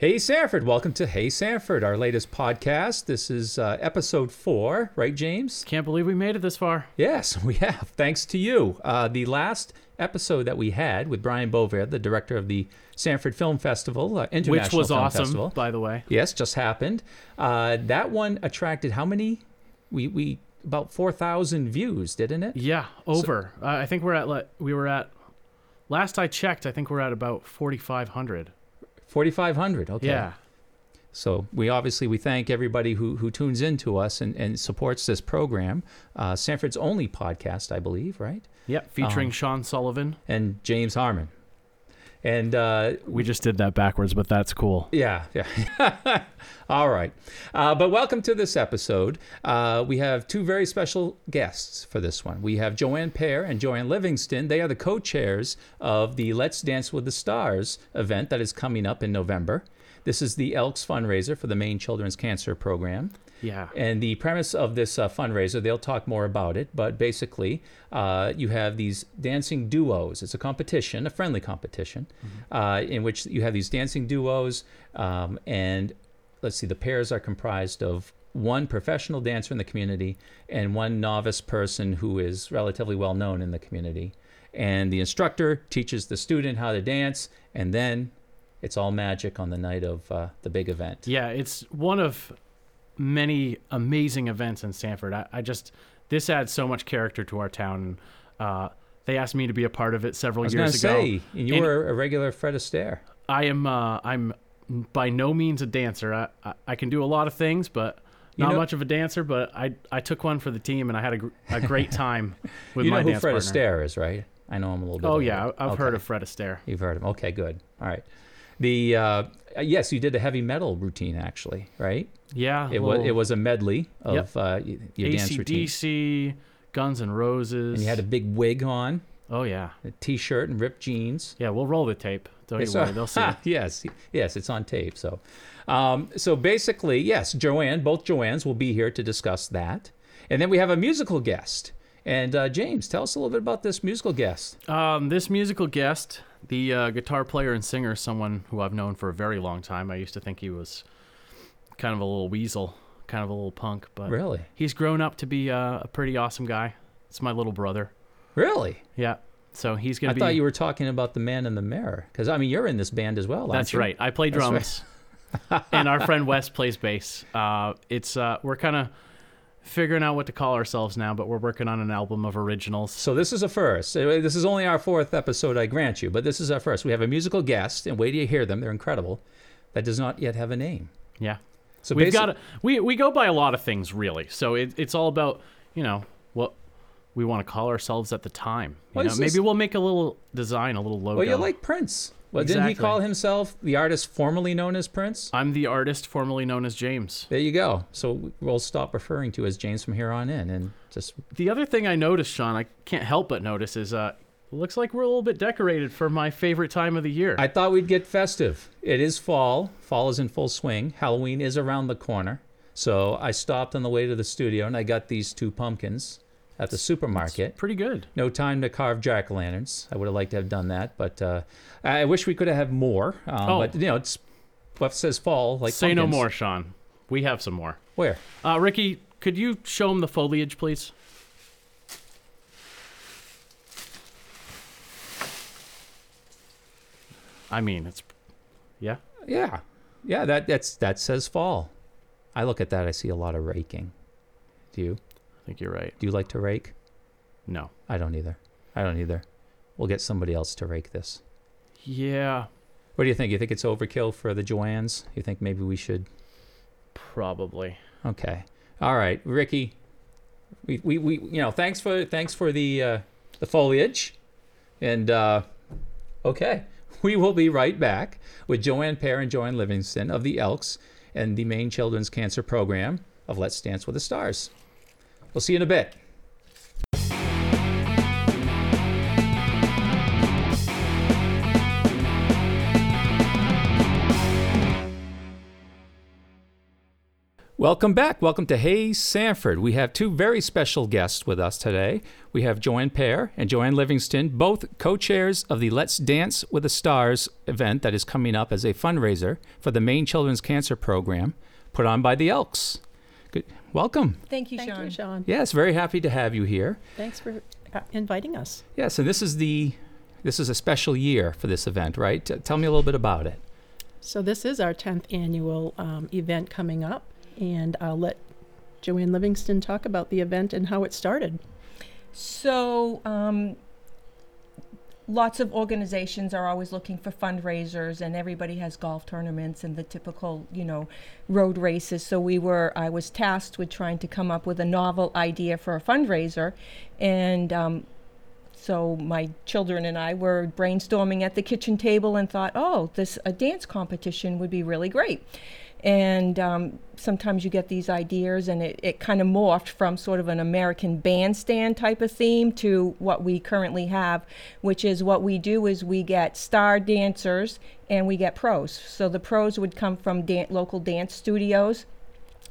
Hey Sanford, welcome to Hey Sanford, our latest podcast. This is uh, episode four, right, James? Can't believe we made it this far. Yes, we have. Thanks to you. Uh, the last episode that we had with Brian Bover, the director of the Sanford Film Festival, uh, International Which was Film awesome, Festival. by the way. Yes, just happened. Uh, that one attracted how many? We we about four thousand views, didn't it? Yeah, over. uh, I think we're at like we were at last I checked. I think we're at about forty five hundred. Forty five hundred. Okay. Yeah, So we obviously we thank everybody who who tunes in to us and, and supports this program. Uh, Sanford's only podcast, I believe, right? yeah. Featuring Um, Sean Sullivan. And James Harmon. And uh, We just did that backwards, but that's cool. Yeah, yeah. All right. Uh, but welcome to this episode. Uh, we have two very special guests for this one. We have Joanne Pear and Joanne Livingston. They are the co chairs of the Let's Dance with the Stars event that is coming up in November. This is the Elks fundraiser for the Maine Children's Cancer Program. Yeah. And the premise of this uh, fundraiser, they'll talk more about it, but basically, uh, you have these dancing duos. It's a competition, a friendly competition, uh, in which you have these dancing duos. Um, and let's see, the pairs are comprised of one professional dancer in the community and one novice person who is relatively well known in the community. And the instructor teaches the student how to dance, and then it's all magic on the night of uh, the big event. Yeah, it's one of many amazing events in Sanford. I, I just this adds so much character to our town. Uh, they asked me to be a part of it several years to ago. and you And- were a regular Fred Astaire. I am uh, I'm by no means a dancer. I, I, I can do a lot of things, but You not know- much of a dancer. But I I took one for the team, and I had a, gr- a great time with you my know who Fred partner. Astaire is, right? I know him a little bit. Oh yeah. I've Okay. heard of Fred Astaire. You've heard him. Okay, good. All right. The uh, yes, you did a heavy metal routine actually, right? Yeah, It was it was a medley of Yep. uh, your dance routine, AC/DC, Guns N' Roses. and you had a big wig on, oh yeah, a t-shirt, and ripped jeans. yeah. We'll roll the tape. Don't It's, you worry, they'll see. it. yes, yes, it's on tape. So, um, so basically, yes, Joanne, both Joannes will be here to discuss that, and then we have a musical guest. And uh, James, tell us a little bit about this musical guest. Um, this musical guest, the uh, guitar player and singer, someone who I've known for a very long time. I used to think he was kind of a little weasel, kind of a little punk, but Really, he's grown up to be uh, a pretty awesome guy. It's my little brother. really. Yeah. So he's gonna I be. thought you were talking about the man in the mirror, because I mean, you're in this band as well. That's you? right. I play That's right. drums, and our friend Wes plays bass. Uh, it's uh, we're kind of figuring out what to call ourselves now, but we're working on an album of originals. So this is a first. Uh, This is only our fourth episode, I grant you, but this is our first. We have a musical guest, and wait till you hear them. They're incredible. That does not yet have a name. Yeah. So We've got we we go by a lot of things really. So it, it's all about you know what we want to call ourselves at the time. You know, maybe we'll make a little design, a little logo. Well, you're like Prince. Well, didn't he call himself the artist formerly known as Prince? I'm the artist formerly known as James. There you go. So we'll stop referring to as James from here on in, and just The other thing I noticed, Sean, I can't help but notice is uh, looks like we're a little bit decorated for my favorite time of the year. I thought we'd get festive. It is fall. Fall is in full swing. Halloween is around the corner. So I stopped on the way to the studio, and I got these two pumpkins at the supermarket. Pretty good. No time to carve jack o' lanterns. I would have liked to have done that, but uh, I wish we could have had more. Um, Oh. But you know, it's what says fall. Like Say no more, Sean. We have some more. Where? Uh, Ricky, could you show him the foliage, please? I mean, it's yeah. Yeah, yeah. That that's that says fall. I look at that. I see a lot of raking. Do you? I think you're right. Do you like to rake? No. I don't either. I don't either. We'll get somebody else to rake this. Yeah, What do you think? You think it's overkill for the Joannes? You think maybe we should? probably. Okay. All right, Ricky. We, we, we you know thanks for thanks for the uh, the foliage, and uh, okay, we will be right back with Joanne Pear and Joanne Livingston of the Elks and the Maine Children's Cancer Program of Let's Dance with the Stars. We'll see you in a bit. Welcome back. Welcome to Hey Sanford. We have two very special guests with us today. We have Joanne Pear and Joanne Livingston, both co chairs of the Let's Dance with the Stars event that is coming up as a fundraiser for the Maine Children's Cancer Program put on by the Elks. Good. Welcome. Thank you, Thank Sean. you, Sean. Yes, very happy to have you here. Thanks for uh, inviting us. Yes, and this is the this is a special year for this event, right? Tell me a little bit about it. So this is our 10th annual um, event coming up, and I'll let Joanne Livingston talk about the event and how it started. So, um, lots of organizations are always looking for fundraisers, and everybody has golf tournaments and the typical, you know, road races. So we were, I was tasked with trying to come up with a novel idea for a fundraiser, and um, so my children and I were brainstorming at the kitchen table and thought, oh, this a dance competition would be really great. And um, sometimes you get these ideas, and it, it kind of morphed from sort of an American bandstand type of theme to what we currently have, which is what we do is we get star dancers and we get pros. So the pros would come from dan- local dance studios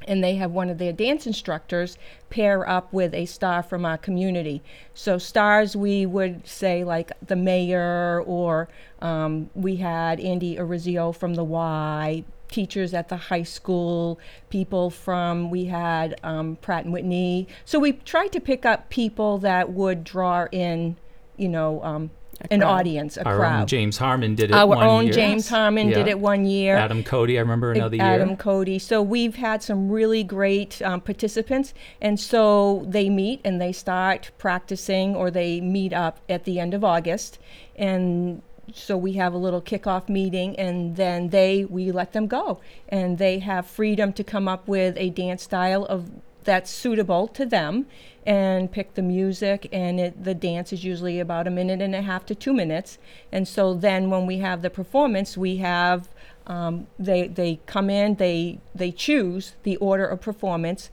and they have one of their dance instructors pair up with a star from our community. So stars, we would say like the mayor, or um, we had Andy Orizio from the Y, teachers at the high school, people from we had um, Pratt and Whitney. So we tried to pick up people that would draw in, you know, um, an audience, a Our crowd. own James Harmon did it Our one own year. James Harmon did it one year. Adam Cody, I remember another Adam year. Adam Cody. So we've had some really great um, participants, and so they meet and they start practicing, or they meet up at the end of August, and so we have a little kickoff meeting, and then they we let them go, and they have freedom to come up with a dance style of that's suitable to them and pick the music and it, the dance is usually about a minute and a half to two minutes. And so then when we have the performance we have um, they they come in they they choose the order of performance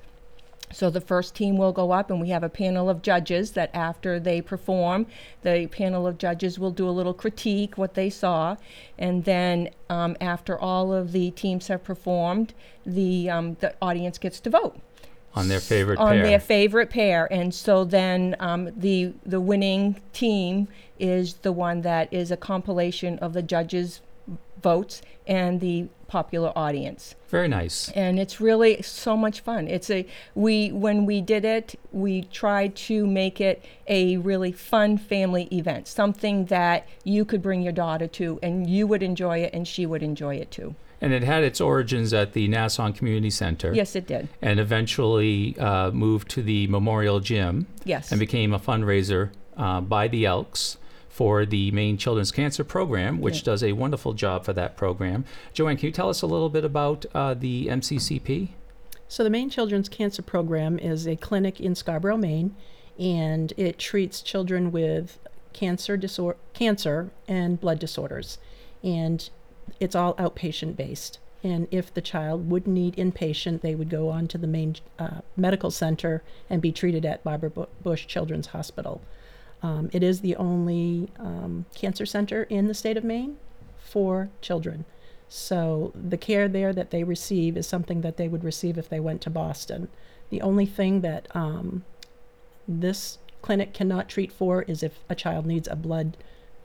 so the first team will go up, and we have a panel of judges that after they perform, the panel of judges will do a little critique what they saw, and then um, after all of the teams have performed, the um, the audience gets to vote. On their favorite on pair. their favorite pair, and so then um, the the winning team is the one that is a compilation of the judges' votes and the popular audience Very nice. and it's really so much fun. It's a we when we did it, we tried to make it a really fun family event, something that you could bring your daughter to and you would enjoy it and she would enjoy it too. And it had its origins at the Nasson Community Center. Yes, it did. And eventually uh, moved to the Memorial Gym Yes. and became a fundraiser uh, by the Elks for the Maine Children's Cancer Program, which Yeah. does a wonderful job for that program. Joanne, can you tell us a little bit about uh, the MCCP? So the Maine Children's Cancer Program is a clinic in Scarborough, Maine, and it treats children with cancer disor- cancer and blood disorders, and it's all outpatient based. And if the child would need inpatient, they would go on to the Maine uh, medical center and be treated at Barbara Bush Children's Hospital. Um, it is the only um, cancer center in the state of Maine for children. So the care there that they receive is something that they would receive if they went to Boston. The only thing that um, this clinic cannot treat for is if a child needs a blood,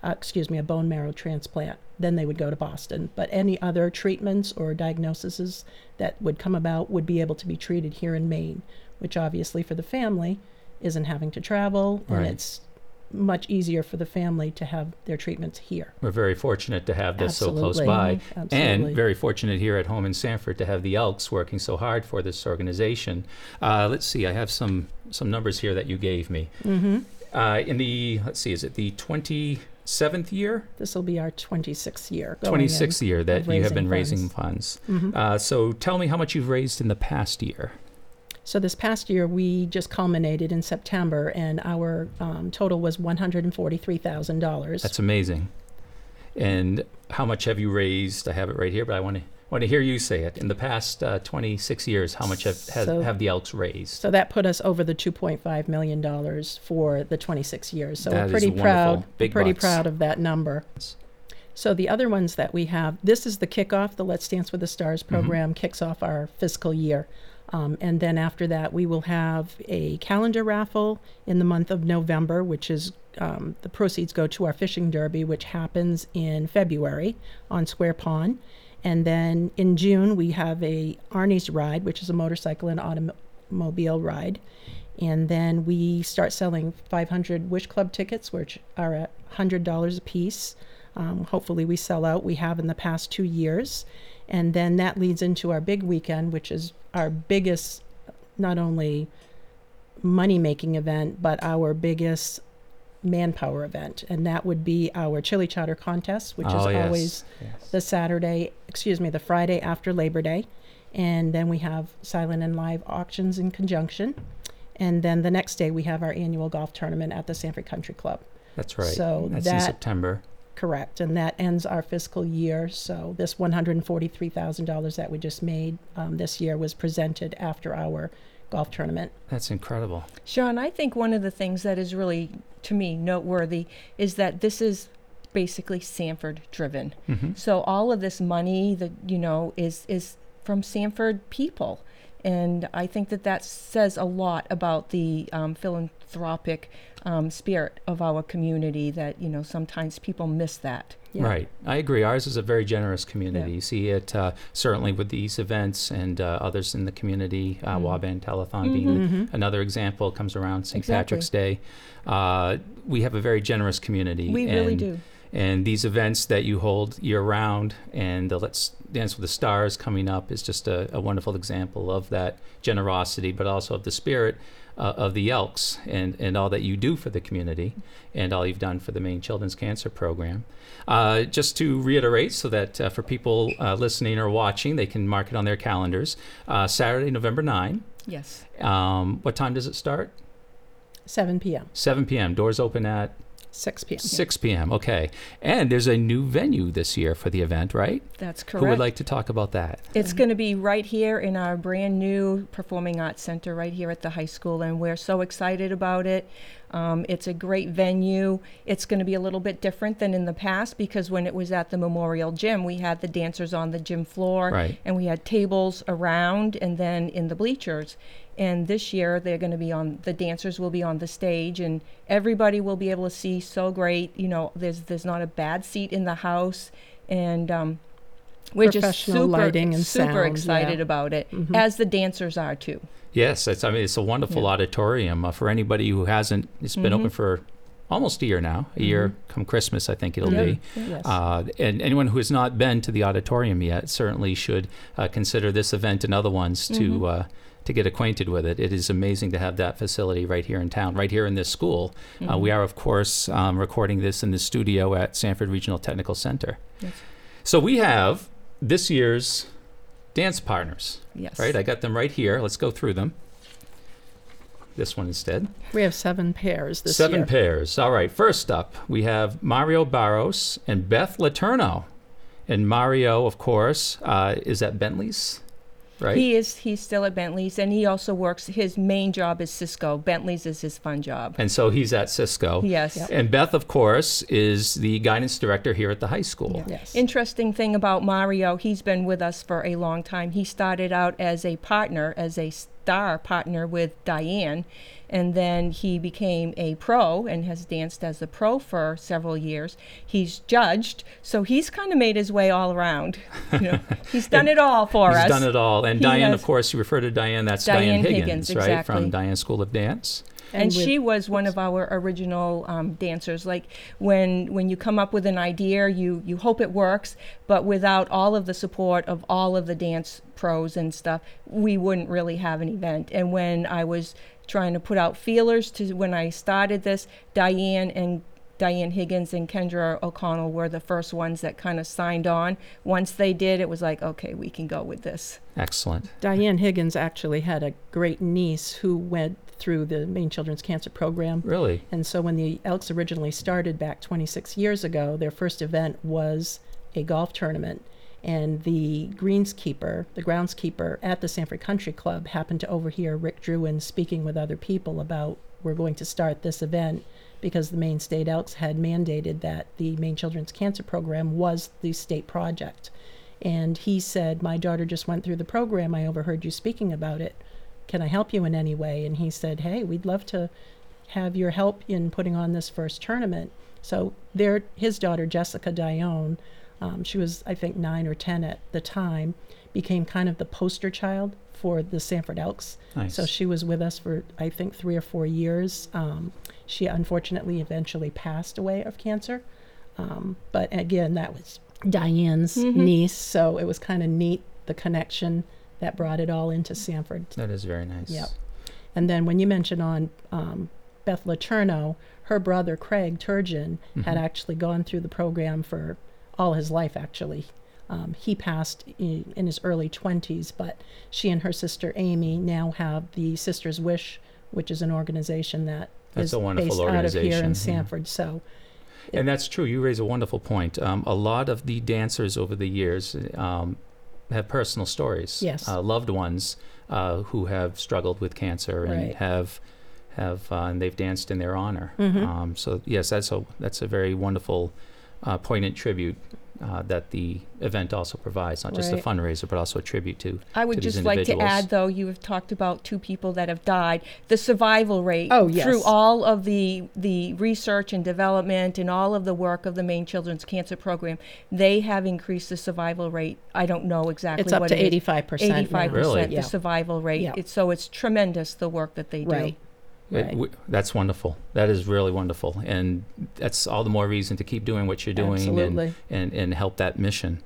uh, excuse me, a bone marrow transplant. Then they would go to Boston. But any other treatments or diagnoses that would come about would be able to be treated here in Maine, which obviously for the family isn't having to travel, Right. and it's much easier for the family to have their treatments here. We're very fortunate to have this so close by. Absolutely. And very fortunate here at home in Sanford to have the Elks working so hard for this organization. Uh, let's see, I have some some numbers here that you gave me. Mm-hmm. Uh, in the let's see, is it the twenty seventh year, This will be our 26th year. going twenty sixth year that you have been raising funds. funds? Mhm. Uh, so tell me how much you've raised in the past year. So this past year, we just culminated in September, and our um, total was one hundred and forty-three thousand dollars. That's amazing. And how much have you raised? I have it right here, but I want to want to hear you say it. In the past uh, 26 years, how much have have, So- have the Elks raised? So that put us over the two point five million dollars for the twenty-six years. So That we're pretty proud. Pretty bucks. proud of that number. So the other ones that we have, this is the kickoff. The Let's Dance with the Stars Mm-hmm. program kicks off our fiscal year. Um, and then after that, we will have a calendar raffle in the month of November, which is um, the proceeds go to our fishing derby, which happens in February on Square Pond. And then in June, we have a Arnie's ride, which is a motorcycle and automobile ride. And then we start selling 500 Wish Club tickets, which are at $100 a piece. Um, hopefully, we sell out. We have in the past two years. And then that leads into our big weekend, which is our biggest, not only money making event, but our biggest manpower event. And that would be our chili chowder contest, which oh, is yes. always yes. the Saturday, excuse me, the Friday after Labor Day. And then we have silent and live auctions in conjunction. And then the next day we have our annual golf tournament at the Sanford Country Club. That's right. So That's in September. Correct. And that ends our fiscal year. So this $143,000 that we just made um, this year was presented after our golf tournament. That's incredible. Sean, I think one of the things that is really, to me, noteworthy is that this is basically Sanford driven. hmm So all of this money that you know is is from Sanford people, and I think that that says a lot about the um, philanthropic um, spirit of our community. That you know sometimes people miss that. Yeah. Right. I agree. Ours is a very generous community. Yeah. You see it uh, certainly with these events and uh, others in the community. Uh, Mhm. Waban Telethon being Mhm. another example comes around St. Exactly. Patrick's Day. Uh, we have a very generous community. We really do. And these events that you hold year round and the Let's Dance with the Stars coming up is just a, a wonderful example of that generosity, but also of the spirit uh, of the Elks and, and all that you do for the community and all you've done for the Maine Children's Cancer Program. Uh, just to reiterate, so that uh, for people uh, listening or watching, they can mark it on their calendars. Uh, Saturday, November 9. Yes. Um, what time does it start? 7 p.m., 7 p.m. Doors open at 6 p.m. 6 p.m. Okay. And there's a new venue this year for the event, right? That's correct. Who would like to talk about that? It's going to be right here in our brand new Performing Arts Center, right here at the high school, and we're so excited about it. Um, it's a great venue. It's going to be a little bit different than in the past because when it was at the Memorial Gym, we had the dancers on the gym floor Right. and we had tables around and then in the bleachers. And this year, they're going to be on, the dancers will be on the stage and everybody will be able to see so great. You know, there's, there's not a bad seat in the house. And, um, we're just Professional super, lighting and super sound, excited yeah. about it, Mhm. as the dancers are too. Yes, it's, I mean, it's a wonderful Yeah. auditorium uh, for anybody who hasn't. It's been open Mhm. for almost a year now. A year come Christmas, I think it'll Yeah. be. Yes. Uh, and anyone who has not been to the auditorium yet certainly should uh, consider this event and other ones to Mhm. uh, to get acquainted with it. It is amazing to have that facility right here in town, right here in this school. Uh, we Mhm. are, of course, um, recording this in the studio at Sanford Regional Technical Center. Yes. So we have this year's dance partners, Yes. right? I got them right here. Let's go through them. This one instead. we have seven pairs this Seven year. pairs. All right. First up, we have Mario Barros and Beth Laterno. And Mario, of course, uh, is at Bentley's, right? He is. He's still at Bentley's, and he also works. His main job is Cisco. Bentley's is his fun job. and so he's at Cisco. Yes. Yep. And Beth, of course, is the guidance director here at the high school. Yes. Interesting thing about Mario, he's been with us for a long time. He started out as a partner, as a star partner with Diane, and then he became a pro and has danced as a pro for several years. He's judged, so he's kind of made his way all around. You know, he's done it all for He's us. He's done it all. And He Diane, has- of course, you refer to Diane, that's Diane, Diane Higgins, Higgins, right? exactly. From Diane School of Dance. and, with- she was one of our original um, dancers like when when you come up with an idea you you hope it works but without all of the support of all of the dance pros and stuff we wouldn't really have an event and when i was trying to put out feelers to when i started this diane and Diane Higgins and Kendra O'Connell were the first ones that kind of signed on. Once they did, it was like, okay, we can go with this. Excellent. Diane Higgins actually had a great niece who went through the Maine Children's Cancer Program. Really? And so when the Elks originally started back 26 years ago, their first event was a golf tournament. And the greenskeeper, the groundskeeper at the Sanford Country Club happened to overhear Rick Druin speaking with other people about we're going to start this event because the Maine State Elks had mandated that the Maine Children's Cancer Program was the state project. And he said, My daughter just went through the program. I overheard you speaking about it. Can I help you in any way? And he said, Hey, we'd love to have your help in putting on this first tournament. So there, his daughter Jessica Dione, um, she was I think nine or ten at the time, became kind of the poster child for the Sanford Elks. Nice. So she was with us for I think three or four years. Um, she unfortunately eventually passed away of cancer, um, but again that was Diane's Mhm. niece, so it was kind of neat the connection that brought it all into Sanford. that is very nice. Yep. And then when you mentioned on um, Beth Lacherno, her brother Craig Turgeon had Mhm. actually gone through the program for all his life, actually. Um, he passed in, in his early 20s, but she and her sister Amy now have the Sisters Wish, which is an organization that That's is a wonderful based out of here in Sanford. So, And that's true. You raise a wonderful point. Um, a lot of the dancers over the years um, have personal stories. Yes. Uh, loved ones uh, who have struggled with cancer and Right. have have uh, and they've danced in their honor. Mhm. Um, so yes, that's a that's a very wonderful, uh, poignant tribute. Uh, that the event also provides, not just a Right. fundraiser, but also a tribute to. I would to these just like to individuals. add, though, you have talked about two people that have died. The survival rate Oh, yes. through all of the the research and development and all of the work of the Maine Children's Cancer Program, they have increased the survival rate. I don't know exactly it's up what to it is. 85%. now. Eighty-five Really? percent, Yeah. the survival rate. Yeah. It's, so it's tremendous the work that they do. Right. It- Right. w- that's wonderful. That is really wonderful, and that's all the more reason to keep doing what you're doing and, and and help that mission.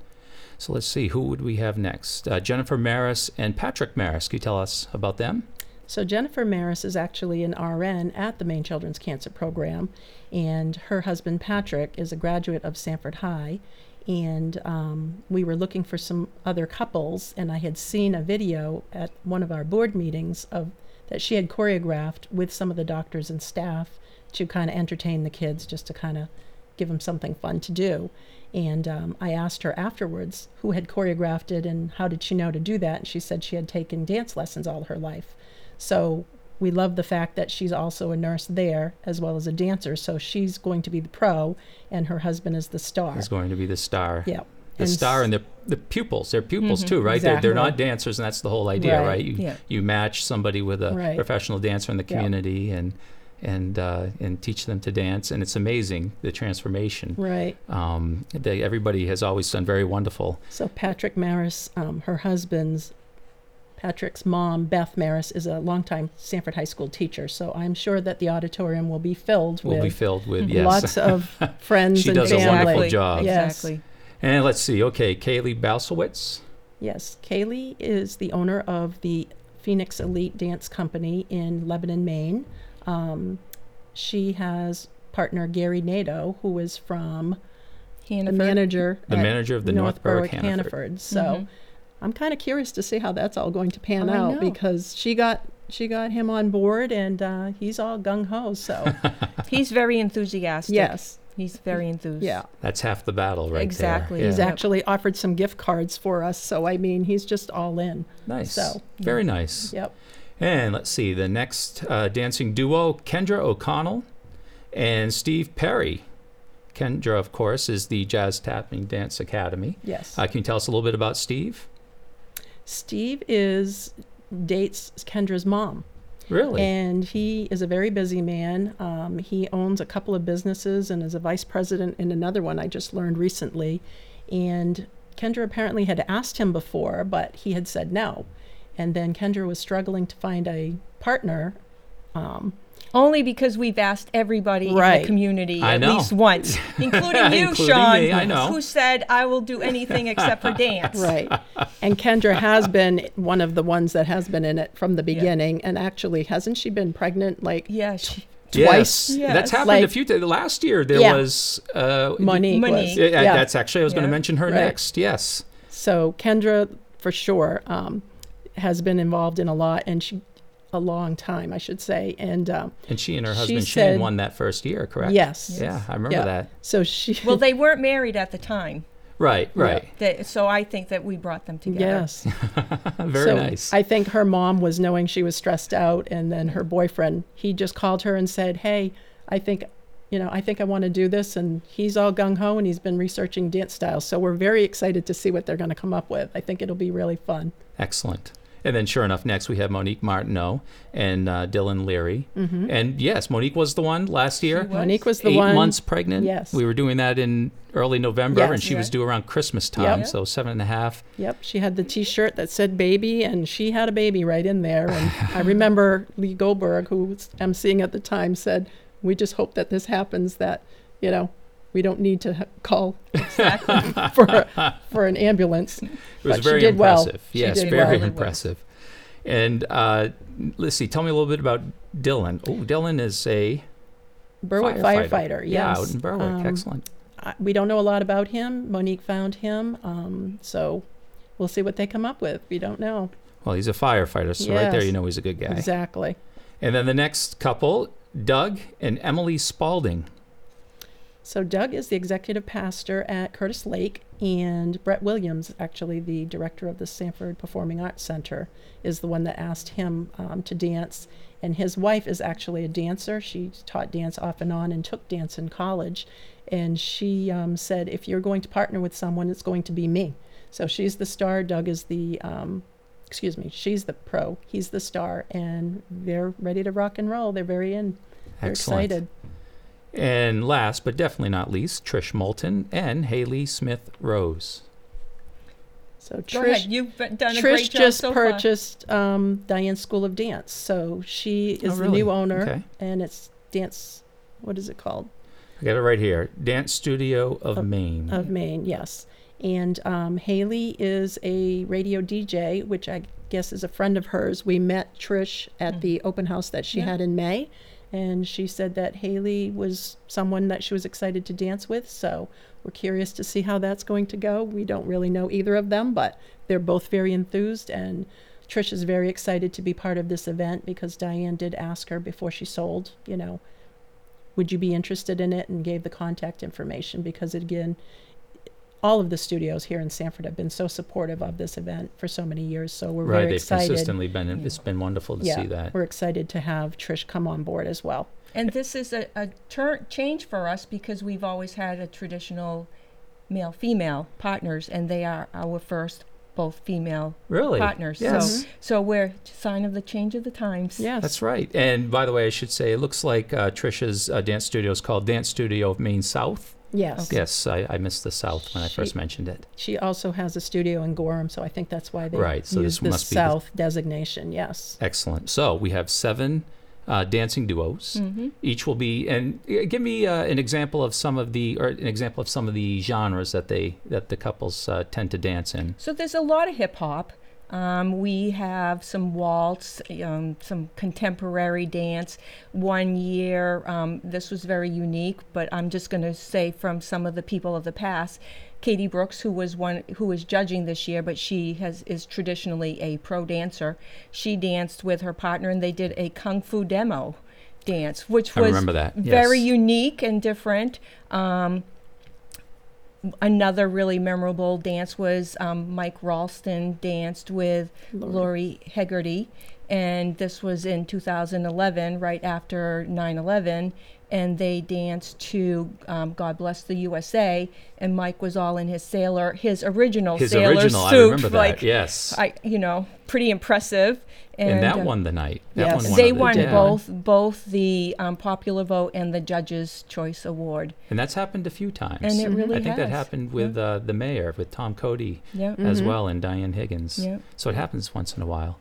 So let's see, who would we have next? Uh, Jennifer Maris and Patrick Maris. Can you tell us about them? So Jennifer Maris is actually an RN at the Maine Children's Cancer Program, and her husband Patrick is a graduate of Sanford High. And um, we were looking for some other couples, and I had seen a video at one of our board meetings of that she had choreographed with some of the doctors and staff to kind of entertain the kids, just to kind of give them something fun to do. And um, I asked her afterwards who had choreographed it and how did she know to do that, and she said she had taken dance lessons all her life. So we love the fact that she's also a nurse there as well as a dancer. So she's going to be the pro, and her husband is the star. Is going to be the star. Yeah. The And star and the the pupils. They're pupils Mhm. too, right? They're, they're not dancers, and that's the whole idea, Right. right? You Yeah. you match somebody with a Right. professional dancer in the Yeah. community and and uh, and teach them to dance, and it's amazing the transformation. Right. Um, they, everybody has always done very wonderful. So Patrick Maris, um, her husband's Patrick's mom, Beth Maris, is a longtime Sanford High School teacher. So I'm sure that the auditorium will be filled Will be with filled with yes. lots of friends She and does a family. wonderful job. Yes. Exactly. And let's see. Okay, Kaylee Balsowitz. Yes, Kaylee is the owner of the Phoenix Elite Dance Company in Lebanon, Maine. Um, she has partner Gary Nato, who is from Hannaford. the manager, The manager of the North Berwick Hannaford. So Mhm. I'm kind of curious to see how that's all going to pan Oh, out because she got she got him on board and uh, he's all gung ho. So He's very enthusiastic. yes, He's very enthused. yeah. That's half the battle, right Exactly. there. He's Yeah. Yep. actually offered some gift cards for us. So I mean, he's just all in. nice. So, very nice. Yep. And let's see the next uh, dancing duo: Kendra O'Connell and Steve Perry. Kendra, of course, is the Jazz Tapping Dance Academy. Yes. Uh, can you tell us a little bit about Steve? Steve is dates Kendra's mom, Really? and he is a very busy man. Um, he owns a couple of businesses and is a vice president in another one. I just learned recently, and Kendra apparently had asked him before, but he had said no. And then Kendra was struggling to find a partner. Um, Only because we've asked everybody in the community I at know. least once, including you, Including Sean, me, I know. who said, I will do anything except for dance. right. And Kendra has been one of the ones that has been in it from the beginning. And actually, hasn't she been pregnant like Yeah, she, twice? Yes. Yes. That's happened a few times. Last year there Yeah. was uh, Monique, Monique. was. Yeah, yeah. That's actually I was going to mention her Right. next. Yes. So Kendra, for sure, um, has been involved in a lot, and she a long time, I should say. And um, And she and her She husband Shane said- won that first year, correct? yes, Yeah, I remember Yeah. that. so she. well, they weren't married at the time. Right, right. That, so I think that we brought them together. Yes. Very so nice. I think her mom was knowing she was stressed out, and then her boyfriend, he just called her and said, "Hey, I think you know, I think I want to do this. And he's all gung ho and he's been researching dance styles. So we're very excited to see what they're going to come up with. I think it'll be really fun. Excellent. And then, sure enough, next we have Monique Martineau and uh, Dylan Leary. Mm-hmm. And yes, Monique was the one last year. was. Monique was the Eight one. months pregnant. Yes. We were doing that in early November, Yes. and she was due around Christmas time, Yep. so seven and a half. Yep, she had the T-shirt that said "baby," and she had a baby right in there. And I remember Lee Goldberg, who was emceeing at the time, said, "We just hope that this happens. That you know, we don't need to ha- call for for an ambulance." It was But she very did well. impressive. She yes, did very well. impressive. And uh, let's see, tell me a little bit about Dylan. Oh, Dylan is a Berwick firefighter. firefighter. Yeah, yes. out in Berwick. Um, Excellent. I, we don't know a lot about him. Monique found him, um, so we'll see what they come up with. We don't know Well, he's a firefighter, so right there you know he's a good guy. exactly. And then the next couple, Doug and Emily Spalding. So Doug is the executive pastor at Curtis Lake, and Brett Williams, actually the director of the Sanford Performing Arts Center, is the one that asked him um, to dance. And his wife is actually a dancer. She taught dance off and on and took dance in college. And she um, said, if you're going to partner with someone, it's going to be me. So she's the star. Doug is the, um, excuse me, she's the pro. He's the star, and they're ready to rock and roll. They're very in. They're Excellent. excited. And last but definitely not least, Trish Moulton and Haley Smith Rose. So Go Trish, ahead. You've b- done a Trish great job just so purchased um, Diane's School of Dance, so she is Oh, the new owner, Okay. and it's dance. What is it called? I got it right here. Dance Studio of Of- Maine. Of Maine, yes. And um, Haley is a radio DJ, which I guess is a friend of hers. We met Trish at the open house that she Yeah. had in May, and she said that Haley was someone that she was excited to dance with. So we're curious to see how that's going to go. We don't really know either of them, but they're both very enthused, and Trish is very excited to be part of this event because Diane did ask her before she sold, you know, would you be interested in it, and gave the contact information because again all of the studios here in Sanford have been so supportive of this event for so many years. So we're right, very they've excited. consistently been. It's been wonderful to yeah, see that. we're excited to have Trish come on board as well. And this is a, a turn change for us because we've always had a traditional male female partners, and they are our first both female Really? partners. Yes. So, so we're sign of the change of the times. Yes, That's right. And by the way, I should say, it looks like uh, Trisha's uh, dance studio is called Dance Studio of Maine South. Yes. Yes, I, I missed the South when I first She- mentioned it. She also has a studio in Gorham, so I think that's why they Right, so use this the must be the- South designation. Yes. Excellent. So we have seven uh, dancing duos. hmm Each will be, and uh, give me uh, an example of some of the, or an example of some of the genres that they that the couples uh, tend to dance in. So there's a lot of hip hop. Um, we have some waltz, um, some contemporary dance. One year, um, this was very unique, but I'm just going to say from some of the people of the past, Katie Brooks, who was one who was judging this year, but she has is traditionally a pro dancer. She danced with her partner, and they did a kung fu demo dance, which I was remember that. very yes. unique and different. Um, another really memorable dance was um, Mike Ralston danced with Lori Hegarty, and this was in 2011, right after 9/11. And they danced to um, "God Bless the USA," and Mike was all in his sailor, his original His sailor original, suit, I remember that. like yes. I, you know, pretty impressive. and, that uh, won the night. That Yes. won they the- won yeah. both both the um, popular vote and the judges' choice award, And that's happened a few times. and it really I think has. that happened with uh, the mayor, with Tom Cody Yeah, as Mhm. well, and Diane Higgins. yeah. So it happens once in a while.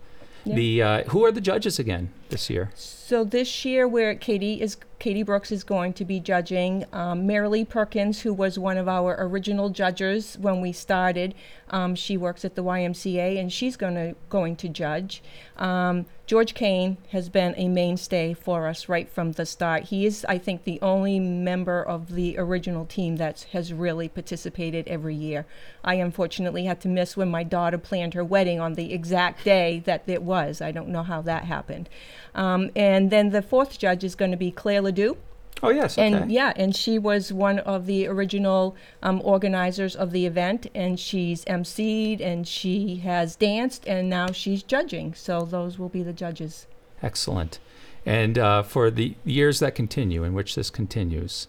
Yeah. The uh, who are the judges again this year? So this year, where Katie is Katie Brooks is going to be judging, um, Marilee Perkins, who was one of our original judges when we started. Um, she works at the YMCA, and she's going to going to judge. Um, George Kane has been a mainstay for us right from the start. He is, I think, the only member of the original team that has really participated every year. I unfortunately had to miss when my daughter planned her wedding on the exact day that it was. I don't know how that happened. Um, and then the fourth judge is going to be Claire Ledoux. Oh yes, okay. And yeah, and she was one of the original um, organizers of the event, and she's emceed and she has danced, and now she's judging. So those will be the judges. Excellent. And uh, for the years that continue, in which this continues,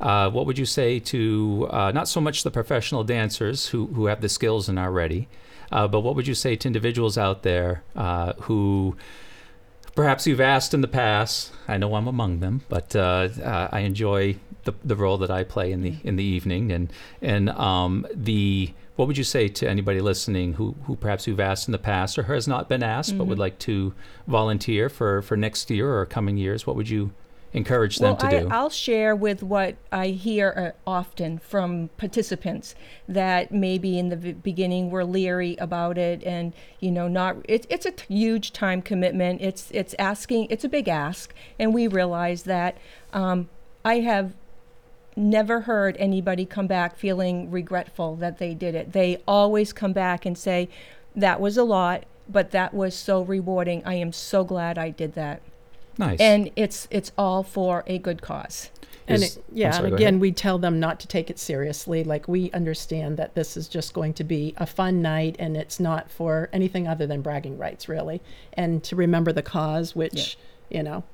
uh, what would you say to uh, not so much the professional dancers who, who have the skills and are ready, uh, but what would you say to individuals out there uh, who perhaps you've asked in the past? I know I'm among them, but uh, uh, I enjoy the, the role that I play in the in the evening, and and um, the what would you say to anybody listening who, who perhaps you've asked in the past or has not been asked but would Mhm. like to volunteer for, for next year or coming years? What would you encourage them to I, do? I'll share with what I hear uh, often from participants that maybe in the v- beginning were leery about it, and you know, not it, it's a t- huge time commitment. It's it's asking, it's a big ask, and we realize that. Um, I have never heard anybody come back feeling regretful that they did it. They always come back and say, "That was a lot." But that was so rewarding. I am so glad I did that nice. and it's it's all for a good cause. And Is- it, yeah, sorry, and again, we tell them not to take it seriously. Like we understand that this is just going to be a fun night, and it's not for anything other than bragging rights, really. And to remember the cause, which you know,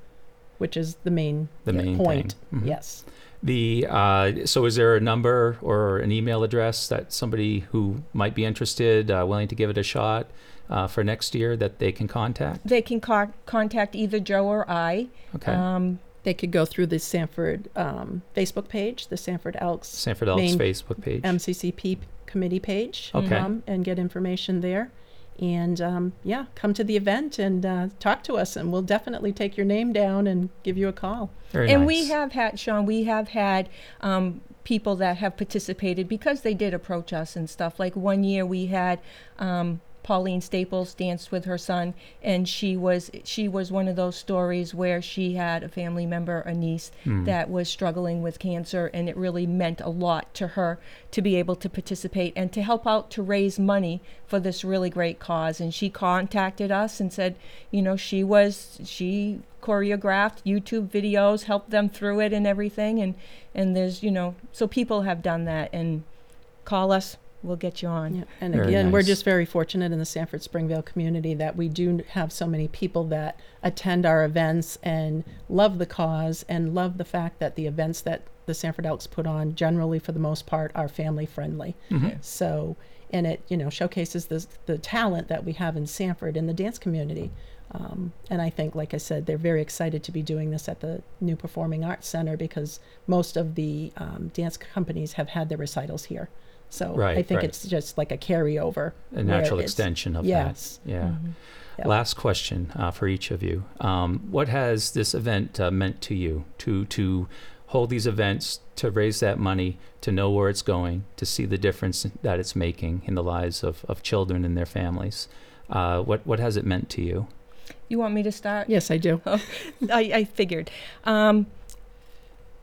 which is the main the main point. thing. Mhm. Yes. The uh, so is there a number or an email address that somebody who might be interested, uh, willing to give it a shot uh, for next year, that they can contact? They can co- contact either Joe or I. Okay. Um, They could go through the Sanford um, Facebook page, the Sanford Elks Sanford Elks main Facebook page. MCCP committee page, Okay. um, and get information there. And um, yeah, come to the event and uh, talk to us, and we'll definitely take your name down and give you a call. Very and nice. we have had Sean. We have had um, people that have participated because they did approach us and stuff. Like one year we had. Pauline Staples danced with her son, and she was she was one of those stories where she had a family member, a niece, Hmm. that was struggling with cancer, and it really meant a lot to her to be able to participate and to help out to raise money for this really great cause. And she contacted us and said, you know, she was she choreographed YouTube videos, helped them through it and everything, and and there's you know, so people have done that and call us, we'll get you on. Yeah. And Very again, we're just very fortunate in the Sanford Springvale community that we do have so many people that attend our events and love the cause and love the fact that the events that the Sanford Elks put on, generally for the most part, are family friendly. Mhm. So, and it you know showcases the the talent that we have in Sanford in the dance community. Um, and I think, like I said, they're very excited to be doing this at the new Performing Arts Center because most of the um, dance companies have had their recitals here. So I think right. it's just like a carryover. A natural extension of Yes. that. Yeah. Mhm. Yep. Last question uh, for each of you. Um, what has this event uh, meant to you? To to hold these events, to raise that money, to know where it's going, to see the difference that it's making in the lives of, of children and their families. Uh, what what has it meant to you? You want me to start? Yes, I do. I, I figured. Um,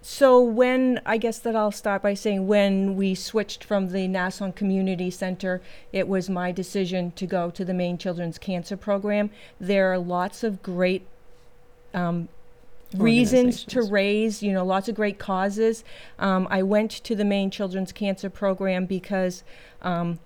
so when I guess that I'll start by saying when we switched from the Nasson Community Center, it was my decision to go to the Maine Children's Cancer Program. There are lots of great um, reasons to raise, you know, lots of great causes. Um, I went to the Maine Children's Cancer Program because um,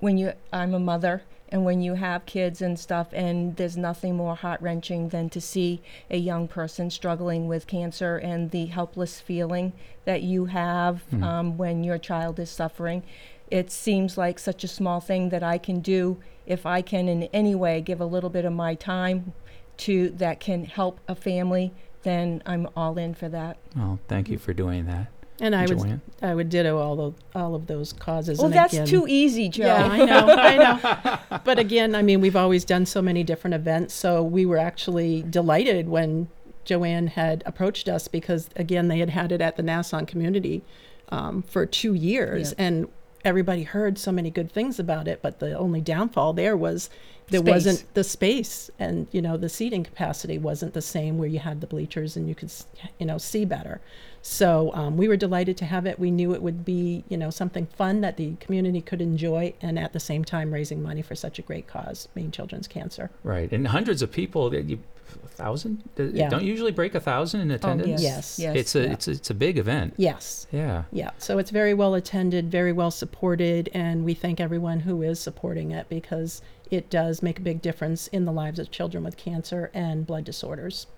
when you, I'm a mother, and when you have kids and stuff, and there's nothing more heart wrenching than to see a young person struggling with cancer and the helpless feeling that you have Mhm. um, when your child is suffering. It seems like such a small thing that I can do if I can in any way give a little bit of my time to that can help a family, then I'm all in for that. Well, thank you for doing that, And I would I would ditto all of all of those causes. Well, and that's again, too easy, Joe. Yeah, I know, I know. But again, I mean, we've always done so many different events, so we were actually delighted when Joanne had approached us because again, they had had it at the Nasson community um, for two years, Yeah. and everybody heard so many good things about it. But the only downfall there was there Space. wasn't the space, and you know, the seating capacity wasn't the same where you had the bleachers and you could, you know, see better. So um, we were delighted to have it. We knew it would be, you know, something fun that the community could enjoy, and at the same time raising money for such a great cause, Maine Children's Cancer. Right, and hundreds of people. that You, a thousand? Yeah. Don't you usually break a thousand in Oh, attendance. yes. Yes. Yes. It's a Yeah. it's a, it's a big event. Yes, Yeah. yeah. So it's very well attended, very well supported, and we thank everyone who is supporting it because it does make a big difference in the lives of children with cancer and blood disorders.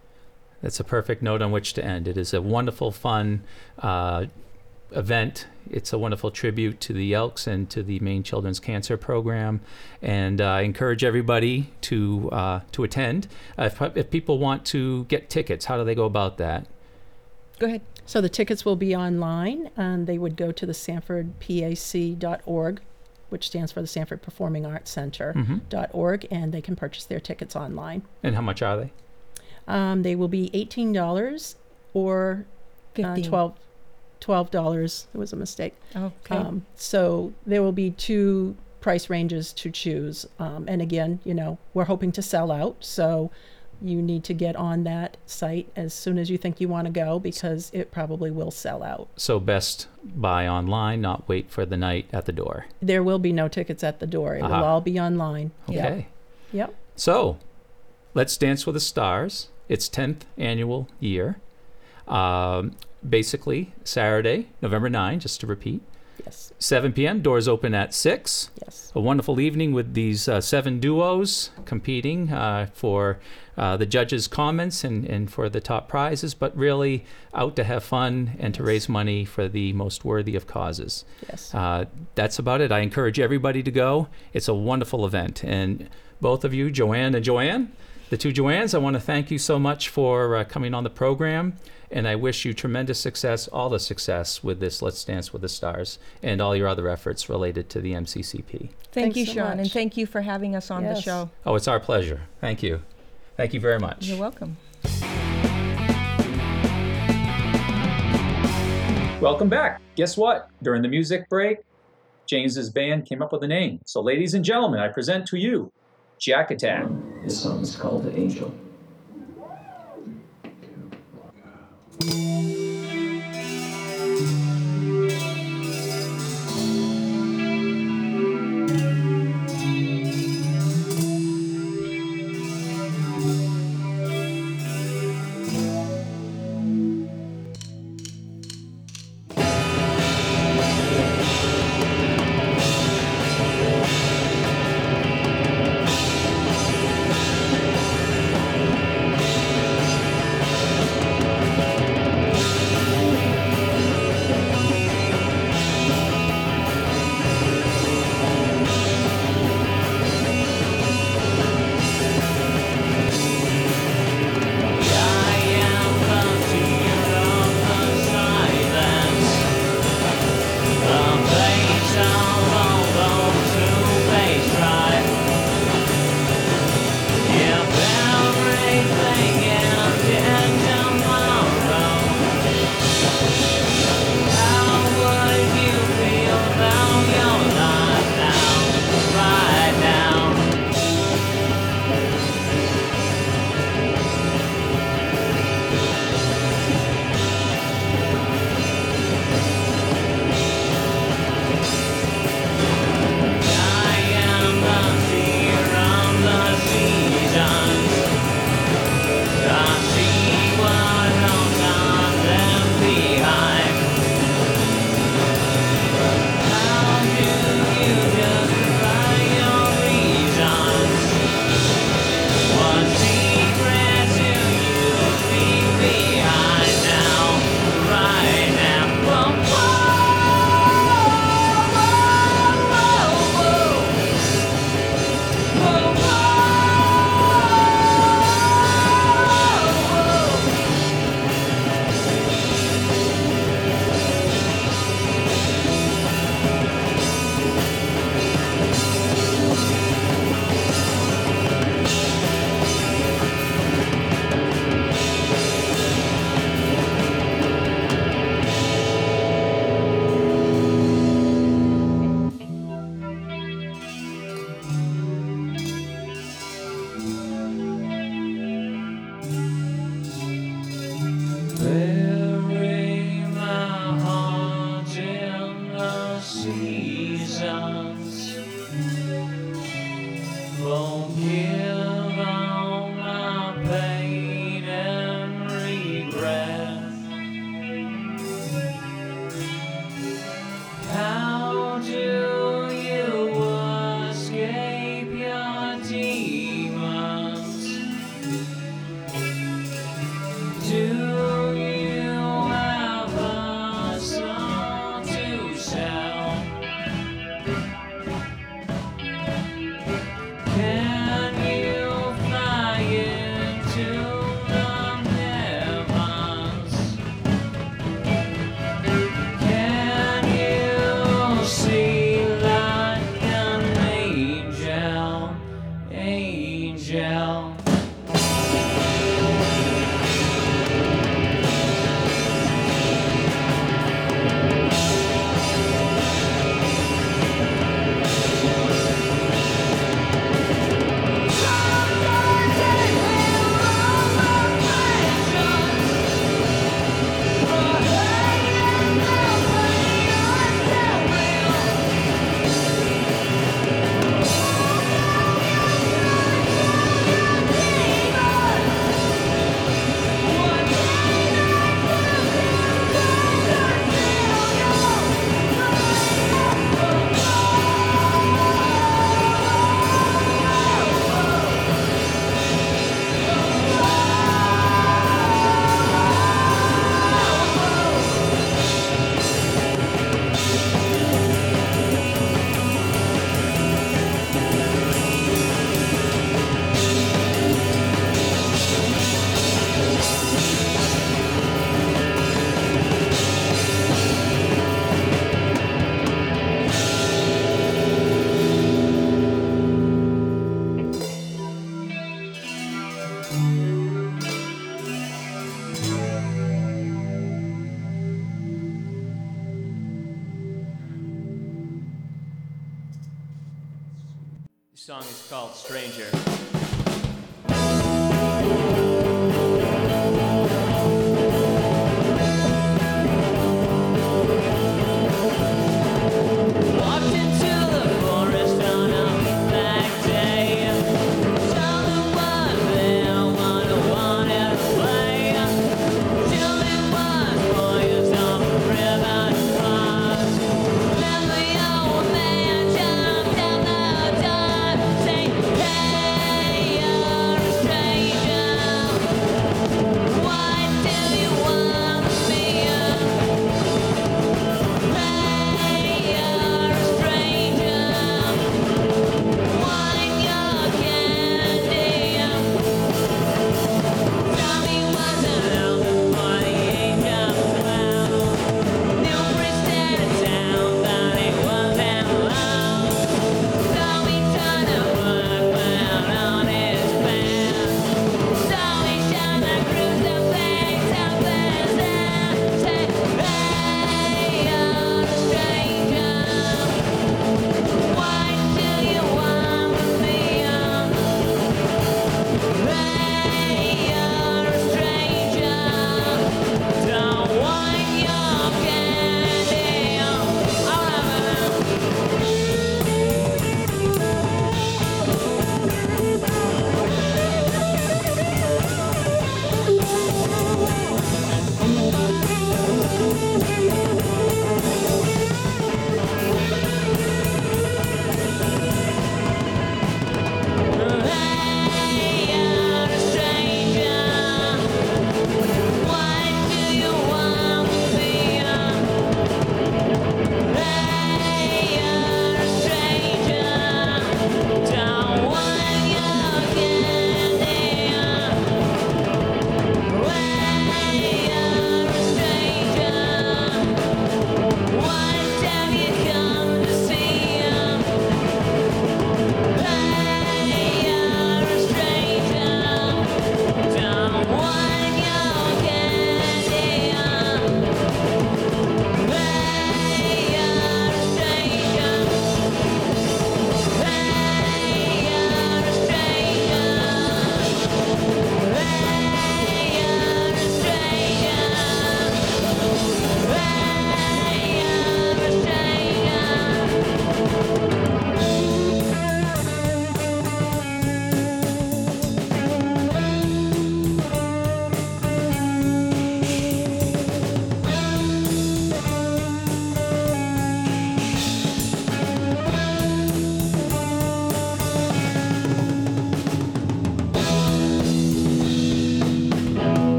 That's a perfect note on which to end. It is a wonderful, fun uh, event. It's a wonderful tribute to the Elks and to the Maine Children's Cancer Program, and uh, I encourage everybody to uh, to attend. Uh, if, if people want to get tickets, how do they go about that? Go ahead. So the tickets will be online, and they would go to the sanfordpac.org, which stands for the Sanford Performing Arts Center. hmm Dot org, and they can purchase their tickets online. And how much are they? Um, they will be eighteen dollars or uh, 15. twelve twelve dollars. It was a mistake. Okay. Um, so there will be two price ranges to choose. Um, and again, you know, we're hoping to sell out. So you need to get on that site as soon as you think you want to go because it probably will sell out. So best buy online, not wait for the night at the door. There will be no tickets at the door. It will all be online. Yep. Okay. Yep. So, let's dance with the stars. Its 10th annual year. Um, basically, Saturday, November 9, just to repeat, Yes. 7 p.m. Doors open at 6. Yes. A wonderful evening with these uh, seven duos competing uh, for uh, the judges' comments and, and for the top prizes, but really out to have fun and to Yes. raise money for the most worthy of causes. Yes. Uh, that's about it. I encourage everybody to go. It's a wonderful event. And both of you, Joanne and Joanne, the two Joannes, I want to thank you so much for uh, coming on the program. And I wish you tremendous success, all the success with this Let's Dance with the Stars and all your other efforts related to the MCCP. Thank Thanks you, so Sean, and thank you for having us on the show. Oh, it's our pleasure. Thank you. Thank you very much. You're welcome. Welcome back. Guess what? During the music break, James's band came up with a name. So, ladies and gentlemen, I present to you Jack Attack. This song is called Angel. Yeah. Stranger.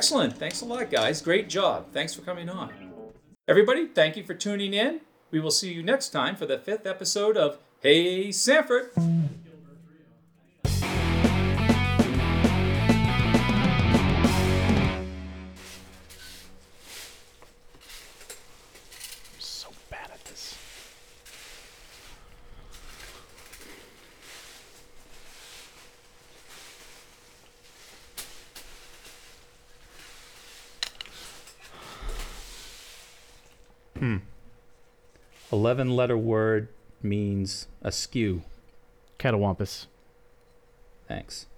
Excellent. Thanks a lot, guys. Great job. Thanks for coming on. Everybody, thank you for tuning in. We will see you next time for the fifth episode of Hey Sanford. 11 letter word means askew. Catawampus. Thanks.